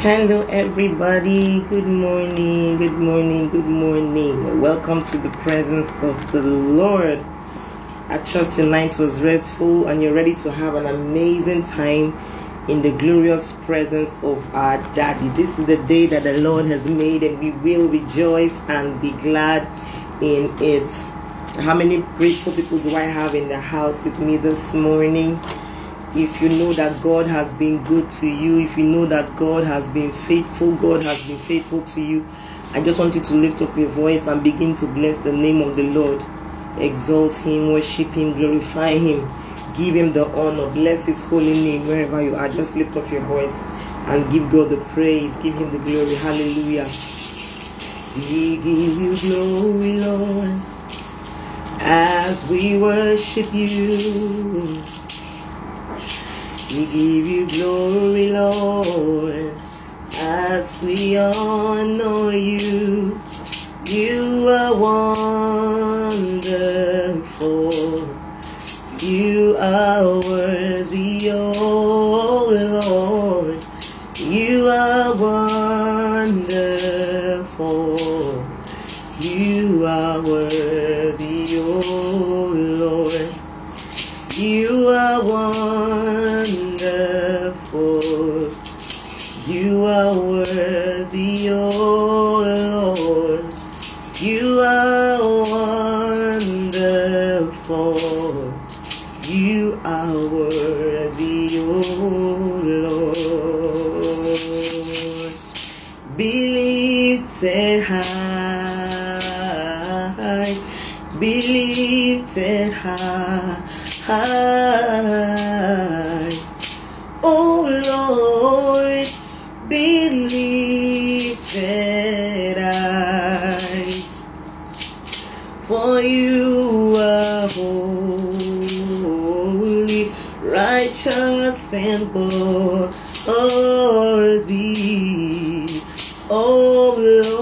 Hello, everybody. Good morning, good morning, good morning. Welcome to the presence of the Lord. I trust night was restful and you're ready to have an amazing time in the glorious presence of our Daddy. This is the day that the Lord has made, and we will rejoice and be glad in it. How many grateful people do I have in the house with me this morning? If you know that God has been good to you, if you know that God has been faithful, God has been faithful to you, I just want you to lift up your voice and begin to bless the name of the Lord. Exalt Him, worship Him, glorify Him, give Him the honor, bless His holy name wherever you are. Just lift up your voice and give God the praise, give Him the glory. Hallelujah. We give you glory, Lord, as we worship you. We give you glory, Lord, as we honor you. You are wonderful. You are worthy, wonderful. You are worthy, and worthy. Oh Lord,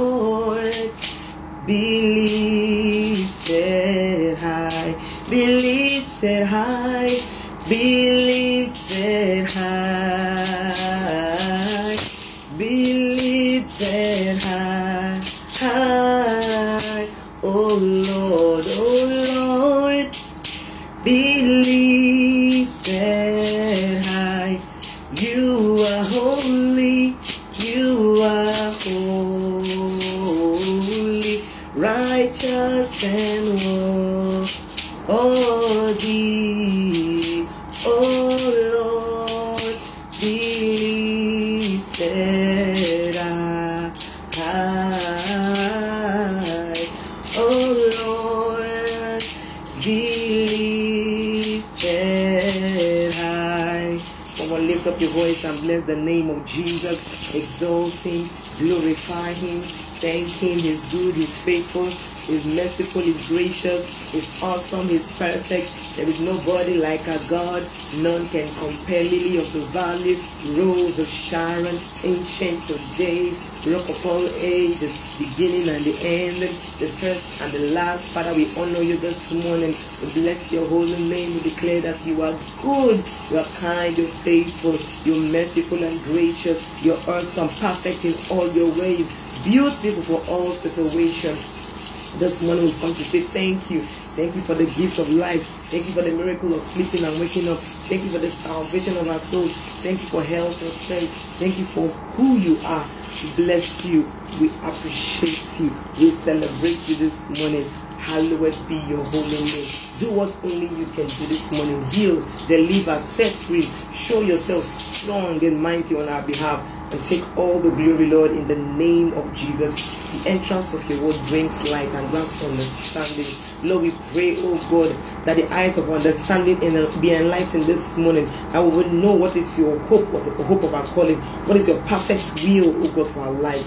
bless the name of Jesus. Exalt him, glorify him, thank him. He's good, he's faithful, he's merciful, he's gracious, he's awesome, he's perfect. There is nobody like our God. None can compare. Lily of the valley, rose of Sharon, ancient of days, rock of all ages, beginning and the end, the first and the last. Father, we honor you this morning. We bless your holy name. We declare that you are good, you are kind, you're faithful, you're merciful and gracious, you're awesome, perfect in all your ways, beautiful for all situations. This morning we come to say thank you. Thank you for the gift of life. Thank you for the miracle of sleeping and waking up. Thank you for the salvation of our souls. Thank you for health and strength. Thank you for who you are. Bless you. We appreciate you. We celebrate you this morning. Hallowed be your holy name. Do what only you can do this morning. Heal, deliver, set free. Show yourself strong and mighty on our behalf. And take all the glory, Lord, in the name of Jesus. The entrance of your word brings light and grants understanding. Lord, we pray, oh God, that the eyes of understanding and be enlightened this morning. And we will know what is your hope, what the hope of our calling, what is your perfect will, oh God, for our life.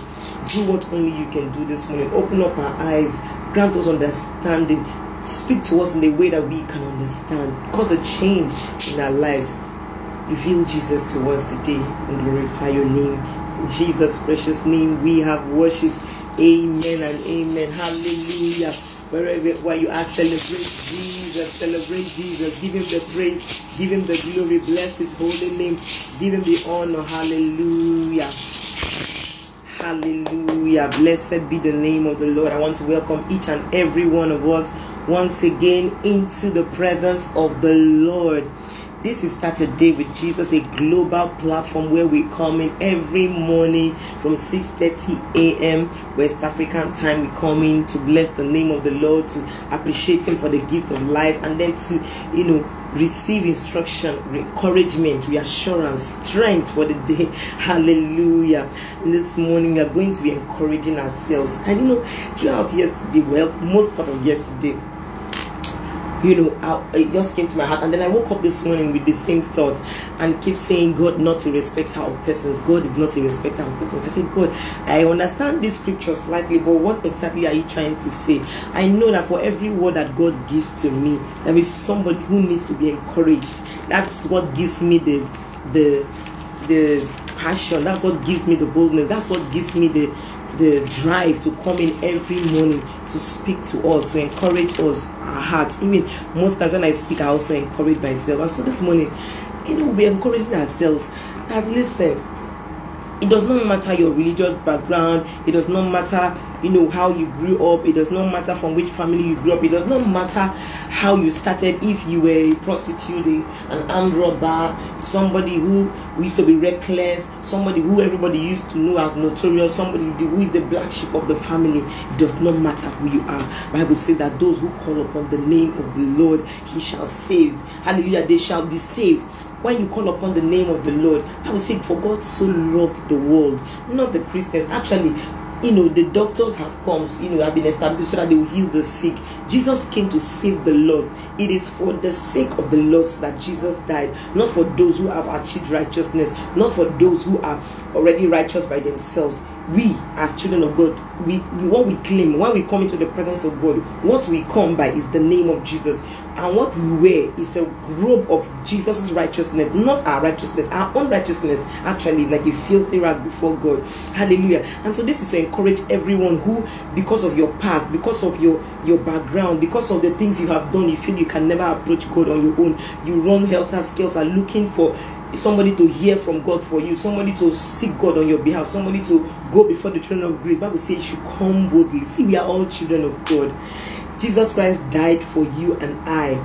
Do what only you can do this morning. Open up our eyes, grant us understanding. Speak to us in the way that we can understand. Cause a change in our lives. Reveal Jesus to us today and glorify your name. In Jesus' precious name, we have worshipped. Amen and amen. Hallelujah. Wherever where you are, celebrate Jesus. Celebrate Jesus. Give him the praise. Give him the glory. Bless his holy name. Give him the honor. Hallelujah. Hallelujah. Blessed be the name of the Lord. I want to welcome each and every one of us once again into the presence of the Lord. This is Start Your Day with Jesus, a global platform where we come in every morning from 6:30 a.m. West African time. We come in to bless the name of the Lord, to appreciate Him for the gift of life, and then to, you know, receive instruction, encouragement, reassurance, strength for the day. Hallelujah. And this morning we are going to be encouraging ourselves. And you know, throughout yesterday, well, most part of yesterday, you know, I, it just came to my heart. And then I woke up this morning with the same thought and keep saying, God not a respecter of persons. God is not a respecter of persons. I said, God, I understand this scripture slightly, but what exactly are you trying to say? I know that for every word that God gives to me, there is somebody who needs to be encouraged. That's what gives me the the the passion. That's what gives me the boldness. That's what gives me the the drive to come in every morning to speak to us, to encourage us, our hearts. Even most times when I speak, I also encourage myself. And so this morning, you know, we're encouraging ourselves that listen, it does not matter your religious background, it does not matter you know how you grew up. It does not matter from which family you grew up. It does not matter how you started. If you were a prostitute an armed robber somebody who used to be reckless somebody who everybody used to know as notorious somebody who is the black sheep of the family it does not matter who you are. Bible says that those who call upon the name of the lord he shall save. Hallelujah. They shall be saved. When you call upon the name of the Lord, I will say, For God so loved the world, not the Christians. Actually, you know the doctors have come you know have been established so that they will heal the sick. Jesus came to save the lost. It is for the sake of the lost that jesus died not for those who have achieved righteousness not for those who are already righteous by themselves we as children of god we, we what we claim when we come into the presence of god what we come by is the name of jesus and what we wear is a robe of Jesus' righteousness, not our righteousness. Our own righteousness actually is like a filthy rag before God. Hallelujah. And so this is to encourage everyone who, because of your past, because of your your background, because of the things you have done, you feel you can never approach God on your own. You run helter skelter looking for somebody to hear from God for you, somebody to seek God on your behalf, somebody to go before the throne of grace. Bible says you should come boldly. See, we are all children of God. Jesus Christ died for you and I.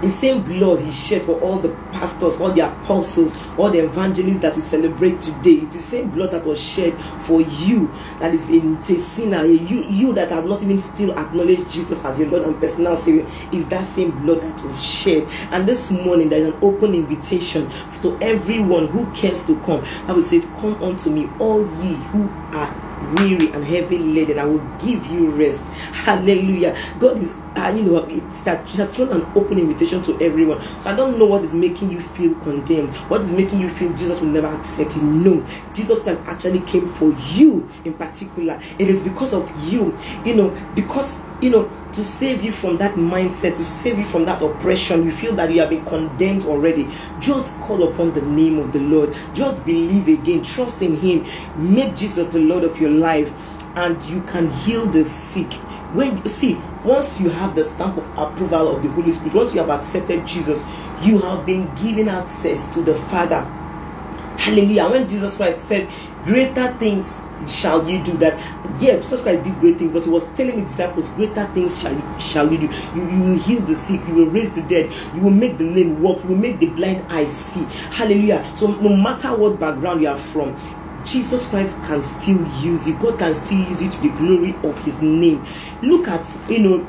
The same blood he shed for all the pastors, all the apostles, all the evangelists that we celebrate today. It's the same blood that was shed for you that is in a sinner, you, you that have not even still acknowledged Jesus as your Lord and personal Savior. Is that same blood that was shed. And this morning there is an open invitation to everyone who cares to come. Bible say, Come unto me, all ye who are weary and heavy laden, I will give you rest. Hallelujah. God is, uh, you know, it's that He has thrown an open invitation to everyone. So I don't know what is making you feel condemned, what is making you feel Jesus will never accept you. No, Jesus Christ actually came for you in particular. It is because of you, you know, because you know, to save you from that mindset, to save you from that oppression. You feel that you have been condemned already. Just call upon the name of the Lord. Just believe again. Trust in Him. Make Jesus the Lord of your life, and you can heal the sick. When you see, once you have the stamp of approval of the Holy Spirit, once you have accepted Jesus, you have been given access to the Father. Hallelujah. When Jesus Christ said, Greater things shall you do that. Yeah, Jesus Christ did great things, but he was telling his disciples, Greater things shall you shall you do. You, you will heal the sick, you will raise the dead, you will make the lame walk, you will make the blind eyes see. Hallelujah. So no matter what background you are from, Jesus Christ can still use you. God can still use you to the glory of his name. Look at, you know,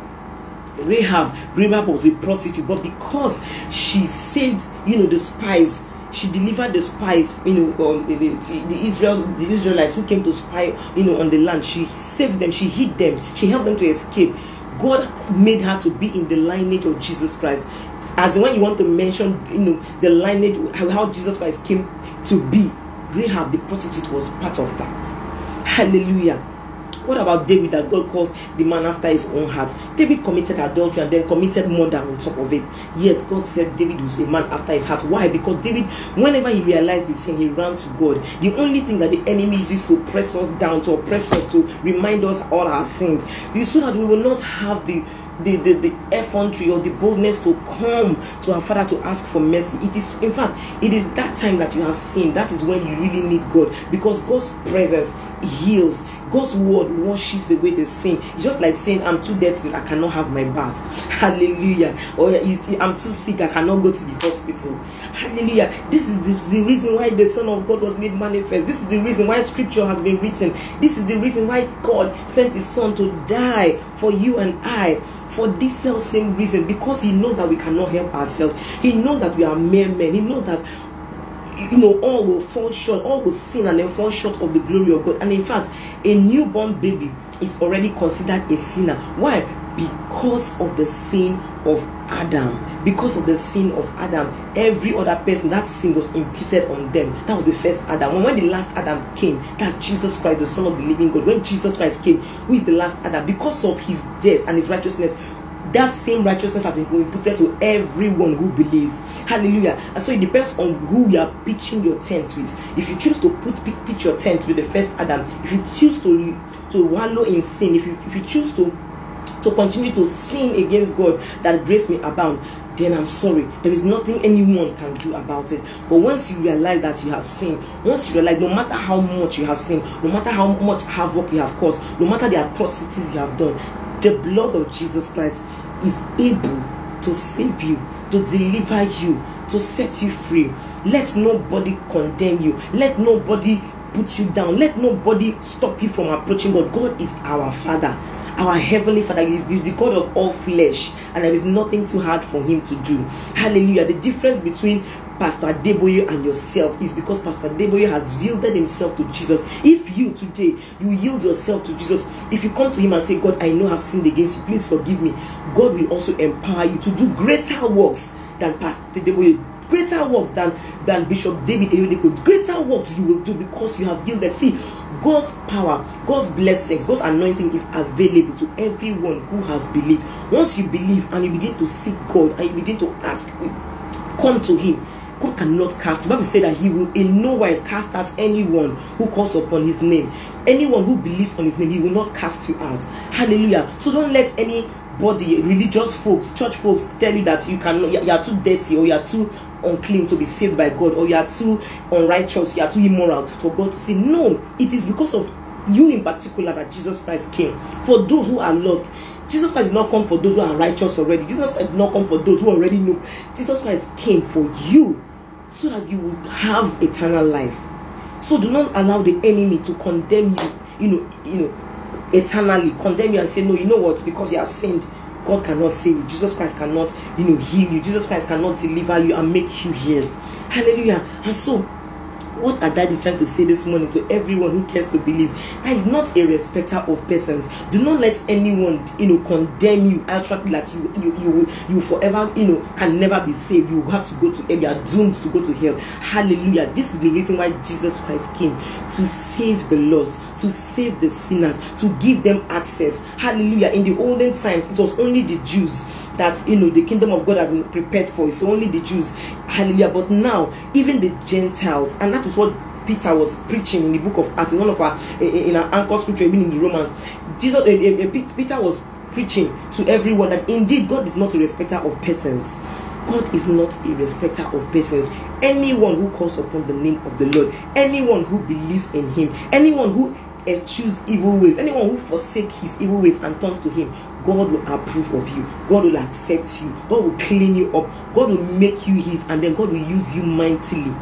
Rahab. Rahab was a prostitute, but because she saved, you know, the spies she delivered the spies, you know, um, the, the, Israel, the Israelites who came to spy, you know, on the land. She saved them. She hid them. She helped them to escape. God made her to be in the lineage of Jesus Christ. As when you want to mention, you know, the lineage, how, Jesus Christ came to be, Rahab, the prostitute, was part of that. Hallelujah. What about David that God calls the man after his own heart? David committed adultery and then committed murder on top of it. Yet God said David was a man after his heart. Why? Because David, whenever he realized the sin, he ran to God. The only thing that the enemy uses to press us down, to oppress us, to remind us all our sins, is so that we will not have the the, the, the effrontery or the boldness to come to our father to ask for mercy. It is in fact it is that time that you have sinned. That is when you really need God because God's presence heals. God's word washes away the sin. It's just like saying, I'm too dirty, I cannot have my bath. Hallelujah. Or I'm too sick, I cannot go to the hospital. Hallelujah. This is, this is the reason why the Son of God was made manifest. This is the reason why scripture has been written. This is the reason why God sent his son to die for you and I. For this self same reason, because he knows that we cannot help ourselves. He knows that we are mere men. He knows that you know, all will fall short, all will sin and then fall short of the glory of God. And in fact, a newborn baby is already considered a sinner. Why? Because of the sin of Adam. Because of the sin of Adam, every other person that sin was imputed on them. That was the first Adam. When the last Adam came, that's Jesus Christ, the Son of the Living God. When Jesus Christ came, who is the last Adam? Because of his death and his righteousness, that same righteousness has been imputed to everyone who believes. Hallelujah. And so it depends on who you are pitching your tent with. If you choose to put pitch your tent with the first Adam, if you choose to to wallow in sin, if you, if you choose to to continue to sin against God that grace may abound, then I'm sorry. There is nothing anyone can do about it. But once you realize that you have sinned, once you realize no matter how much you have sinned, no matter how much havoc you have caused, no matter the atrocities you have done, the blood of Jesus Christ is able to save you, to deliver you, to set you free. Let nobody condemn you. Let nobody put you down. Let nobody stop you from approaching God. God is our Father. Our Heavenly Father is the God of all flesh, and there is nothing too hard for Him to do. Hallelujah. The difference between Pastor Adeboye and yourself is because Pastor Adeboye has yielded himself to Jesus. If you today you yield yourself to Jesus, if you come to him and say, God, I know I've sinned against you, please forgive me. God will also empower you to do greater works than Pastor Adeboye greater works than than Bishop David Oyedepo. Greater works you will do because you have yielded. See, God's power, God's blessings, God's anointing is available to everyone who has believed. Once you believe and you begin to seek God and you begin to ask, come to Him God cannot cast. Bible said that He will in no wise cast out anyone who calls upon His name. Anyone who believes on His name, He will not cast you out. Hallelujah. So don't let any body religious folks church folks tell you that you cannot you are too dirty or you are too unclean to be saved by god or you are too unrighteous you are too immoral for god to say no it is because of you in particular that jesus christ came for those who are lost Jesus Christ did not come for those who are righteous already. Jesus Christ did not come for those who already know. Jesus Christ came for you so that you will have eternal life. So do not allow the enemy to condemn you, you know, you know, eternally condemn you and say, No, you know what, because you have sinned, God cannot save you. Jesus Christ cannot, you know, heal you. Jesus Christ cannot deliver you and make you his. Hallelujah. And so what our dad is trying to say this morning to everyone who cares to believe? That is not a respecter of persons. Do not let anyone you know condemn you outrightly that you you you you forever you know can never be saved. You have to go to hell. You are doomed to go to hell. Hallelujah. This is the reason why jesus christ came to save the lost to save the sinners to give them access. Hallelujah. In the olden times it was only the jews that you know the kingdom of God had been prepared for. It's only the Jews. Hallelujah. But now, even the Gentiles, and that is what Peter was preaching in the book of Acts, in one of our in our anchor scripture, even in the Romans. Jesus, eh, eh, eh, Peter was preaching to everyone that indeed God is not a respecter of persons. God is not a respecter of persons. Anyone who calls upon the name of the Lord, anyone who believes in Him, anyone who eschews evil ways, anyone who forsake his evil ways and turns to him, God will approve of you. God will accept you. God will clean you up. God will make you his, and then God will use you mightily.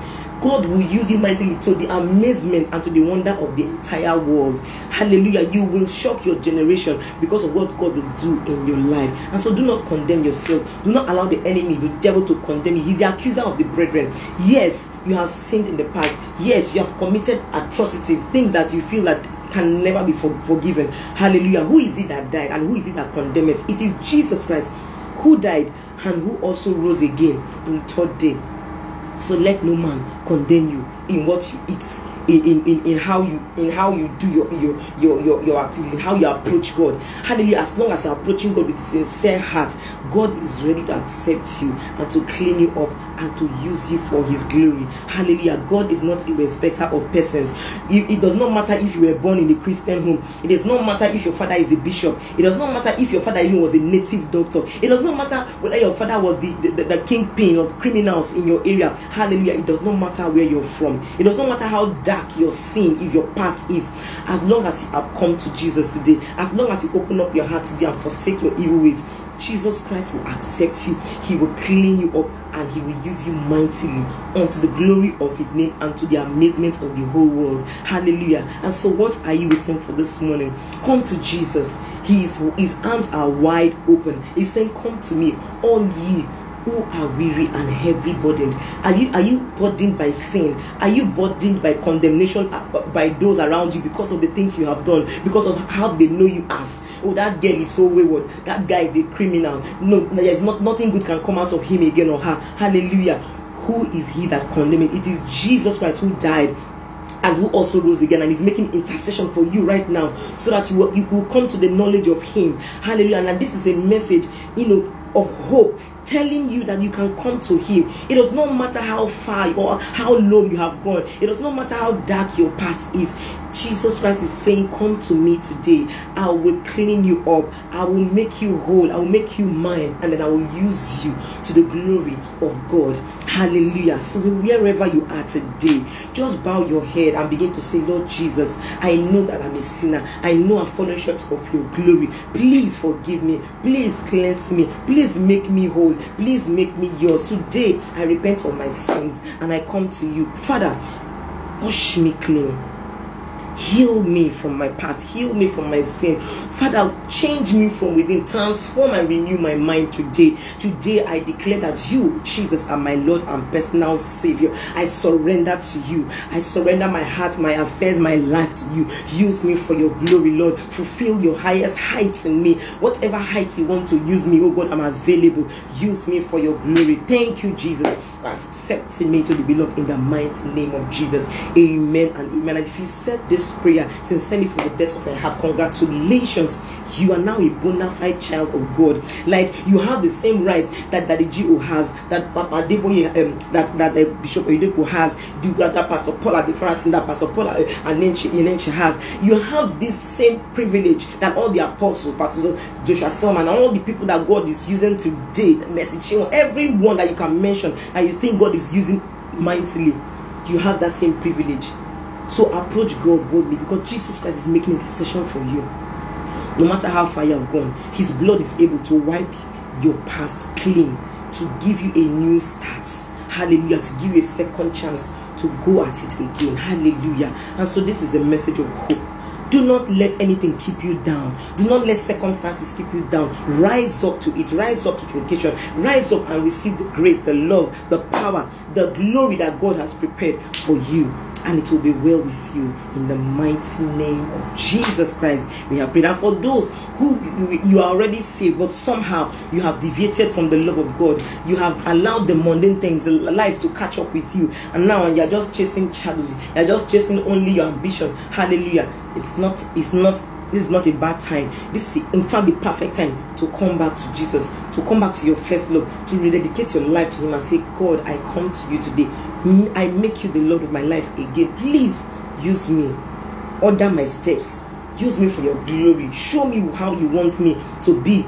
God will use you mightily to the amazement and to the wonder of the entire world. Hallelujah. You will shock your generation because of what God will do in your life. And so do not condemn yourself. Do not allow the enemy, the devil, to condemn you. He's the accuser of the brethren. Yes, you have sinned in the past. Yes, you have committed atrocities, things that you feel that can never be for, forgiven. Hallelujah. Who is it that died and who is it that condemned? It is Jesus Christ who died and who also rose again on the third day so let no man condemn you in what you eat in, in, in, how you in how you do your your your your, your activities in how you approach god. Hallelujah. As long as you're approaching god with a sincere heart god is ready to accept you and to clean you up and to use you for his glory. Hallelujah. God is not a respecter of persons. It, it does not matter if you were born in a Christian home. It does not matter if your father is a bishop. It does not matter if your father even was a native doctor. It does not matter whether your father was the, the, the, the kingpin of criminals in your area. Hallelujah. It does not matter where you're from. It does not matter how dark your sin is, your past is. As long as you have come to Jesus today, as long as you open up your heart today and forsake your evil ways, Jesus Christ will accept you. He will clean you up and he will use you mightily unto the glory of his name and to the amazement of the whole world. Hallelujah. And so, what are you waiting for this morning? Come to Jesus. His, his arms are wide open. He's saying, Come to me, all ye who are weary and heavy burdened are you are you burdened by sin are you burdened by condemnation by those around you because of the things you have done because of how they know you as oh that girl is so wayward. That guy is a criminal. No there's not nothing good can come out of him again or her. Hallelujah. Who is he that condemned it is jesus christ who died and who also rose again and is making intercession for you right now so that you will, you will come to the knowledge of him. Hallelujah. And this is a message you know of hope telling you that you can come to him. It does not matter how far or how low you have gone. It does not matter how dark your past is. Jesus christ is saying come to me today. I will clean you up. I will make you whole. I will make you mine and then i will use you to the glory of god. Hallelujah. So wherever you are today just bow your head and begin to say lord jesus i know that i'm a sinner. I know i've fallen short of your glory. Please forgive me. Please cleanse me. Please make me whole Please make me yours. Today, I repent of my sins and I come to you. Father, wash me clean Heal me from my past. Heal me from my sin. Father, change me from within. Transform and renew my mind today. Today, I declare that you, Jesus, are my Lord and personal Savior. I surrender to you. I surrender my heart, my affairs, my life to you. Use me for your glory, Lord. Fulfill your highest heights in me. Whatever height you want to use me, oh God, I'm available. Use me for your glory. Thank you, Jesus, for accepting me to the beloved in the mighty name of Jesus. Amen and amen. And if you said this prayer sincerely from the depths of your heart, congratulations. You are now a bona fide child of God. Like you have the same right that that the GO has, that Papa Adeboye, um, that that the Bishop Oyedepo has, that, that Pastor Paula the that Pastor Paula uh, she has. You have this same privilege that all the apostles, Pastor Joshua Selman, all the people that God is using today, the message, everyone that you can mention that you think God is using mightily, you have that same privilege so approach God boldly because Jesus Christ is making intercession for you. No matter how far you have gone, His blood is able to wipe your past clean, to give you a new start. Hallelujah. To give you a second chance to go at it again. Hallelujah. And so this is a message of hope. Do not let anything keep you down. Do not let circumstances keep you down. Rise up to it. Rise up to the occasion. Rise up and receive the grace, the love, the power, the glory that God has prepared for you and it will be well with you in the mighty name of Jesus Christ. We have prayed. And for those who you are already saved, but somehow you have deviated from the love of God, you have allowed the mundane things, the life to catch up with you, and now you're just chasing shadows, you're just chasing only your ambition. Hallelujah. It's not, it's not this is not a bad time. This is, in fact, the perfect time to come back to Jesus, to come back to your first love, to rededicate your life to Him and say, God, I come to you today. I make you the Lord of my life again. Please use me. Order my steps. Use me for your glory. Show me how you want me to be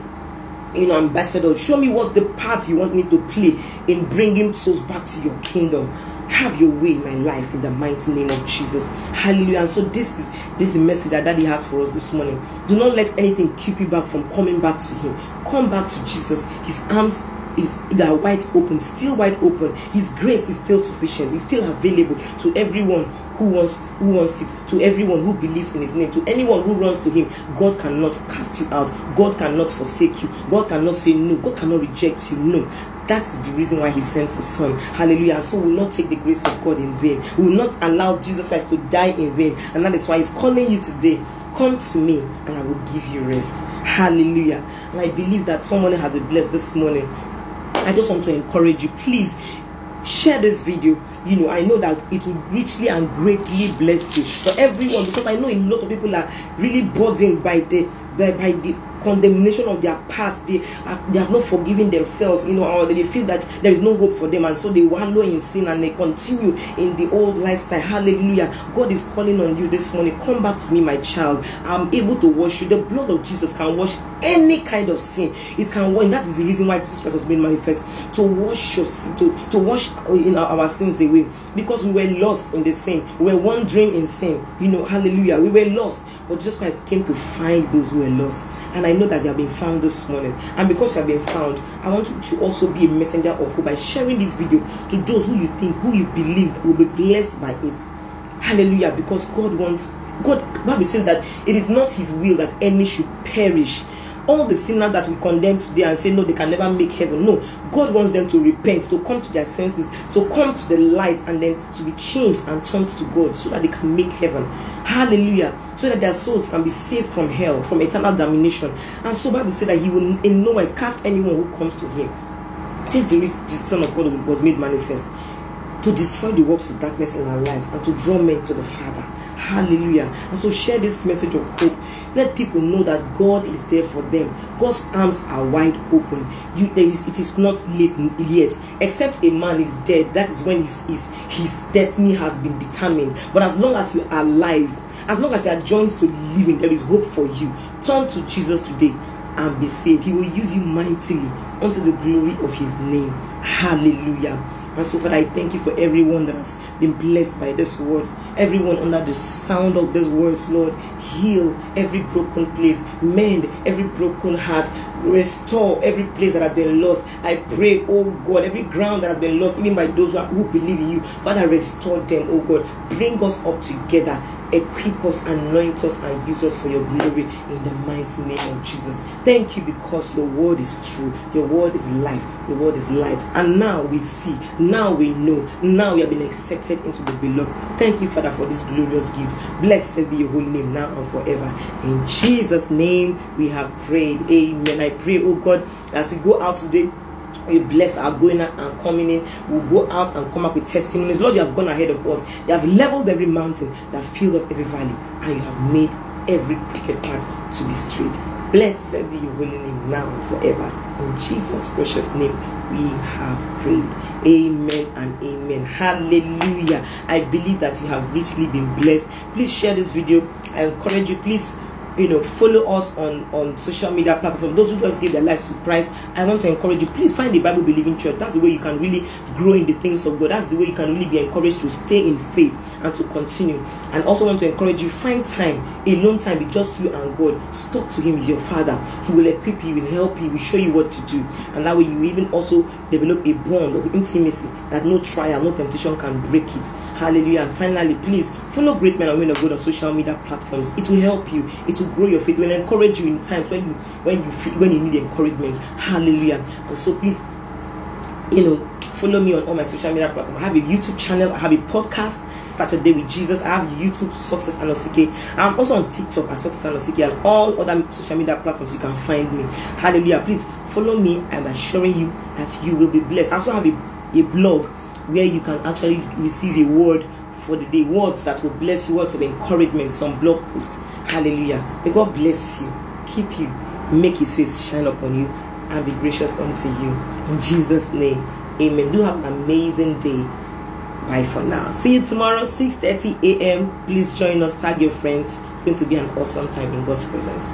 you know, ambassador. Show me what the part you want me to play in bringing souls back to your kingdom. Have your way in my life in the mighty name of Jesus. Hallelujah. And so this is this is the message that Daddy has for us this morning. Do not let anything keep you back from coming back to Him. Come back to Jesus. His arms is are wide open, still wide open. His grace is still sufficient. It's still available to everyone who wants who wants it, to everyone who believes in his name, to anyone who runs to him. God cannot cast you out. God cannot forsake you. God cannot say no. God cannot reject you. No. That is the reason why he sent his son. Hallelujah. And so we will not take the grace of God in vain. We will not allow Jesus Christ to die in vain. And that is why he's calling you today. Come to me and I will give you rest. Hallelujah. And I believe that someone has a blessed this morning I just want to encourage you, please share this video. You know, I know that it will richly and greatly bless you for everyone because I know a lot of people are really burdened by the, the by the condemnation of their past. They are, they have not forgiven themselves, you know, or they feel that there is no hope for them, and so they wallow in sin and they continue in the old lifestyle. Hallelujah. God is calling on you this morning. Come back to me, my child. I'm able to wash you. The blood of Jesus can wash any kind of sin. It can wash. That is the reason why Jesus Christ was made manifest to wash your sin, to, to wash uh, in our, our sins away. Because we were lost in the sin. We were wandering in sin. You know, hallelujah. We were lost. But Jesus Christ came to find those who were lost. And I know that you have been found this morning. And because you have been found, I want you to also be a messenger of hope by sharing this video to those who you think, who you believe will be blessed by it. Hallelujah. Because God wants, God, Bible says that it is not His will that any should perish all the sinners that we condemn today and say no they can never make heaven. No god wants them to repent to come to their senses to come to the light and then to be changed and turned to god so that they can make heaven. Hallelujah. So that their souls can be saved from hell from eternal damnation. And so bible said that he will in no wise cast anyone who comes to him. This is the reason the son of god was made manifest. To destroy the works of darkness in our lives and to draw men to the father. Hallelujah. And so share this message of hope let people know that God is there for them. God's arms are wide open. You, there is, it is not late yet. Except a man is dead, that is when his, his, his destiny has been determined. But as long as you are alive, as long as you are joined to living, there is hope for you. Turn to Jesus today and be saved. He will use you mightily unto the glory of his name. Hallelujah. And so, Father, I thank you for everyone that has been blessed by this word. Everyone under the sound of these words, Lord, heal every broken place, mend every broken heart, restore every place that has been lost. I pray, oh God, every ground that has been lost, even by those who, believe in you, Father, restore them, oh God. Bring us up together equip us, anoint us, and use us for your glory in the mighty name of Jesus. Thank you because your word is true, your word is life, your word is light. And now we see, now we know, now we have been accepted into the beloved. Thank you, Father, for this glorious gift. Blessed be your holy name now and forever. In Jesus' name we have prayed. Amen. I pray, oh God, as we go out today we bless our going out and coming in. We'll go out and come up with testimonies. Lord, you have gone ahead of us. You have leveled every mountain, have filled up every valley, and you have made every crooked path to be straight. Blessed be your holy name now and forever. In Jesus' precious name, we have prayed. Amen and amen. Hallelujah. I believe that you have richly been blessed. Please share this video. I encourage you, please you know follow us on on social media platforms those who just give their lives to christ i want to encourage you please find the bible believing church. That's the way you can really grow in the things of god. That's the way you can really be encouraged to stay in faith and to continue. And also want to encourage you find time alone time with just you and god. Talk to him as your father. He will equip you he will help you he will show you what to do. And that way you even also develop a bond of intimacy that no trial no temptation can break it. Hallelujah. And finally please follow great men and women of god on social media platforms. It will help you. It to grow your faith, will encourage you in times when you when you feel when you need encouragement. Hallelujah. And so please, you know, follow me on all my social media platforms. I have a YouTube channel, I have a podcast, Start Your Day with Jesus. I have YouTube Success Anosike. I'm also on TikTok at Success Anosike and all other social media platforms you can find me. Hallelujah. Please follow me. I'm assuring you that you will be blessed. I also have a, a blog where you can actually receive a word for the day, words that will bless you, words of encouragement, some blog posts. Hallelujah. May God bless you, keep you, make his face shine upon you, and be gracious unto you. In Jesus' name. Amen. Do have an amazing day. Bye for now. See you tomorrow, 6:30 a.m. Please join us, tag your friends. It's going to be an awesome time in God's presence.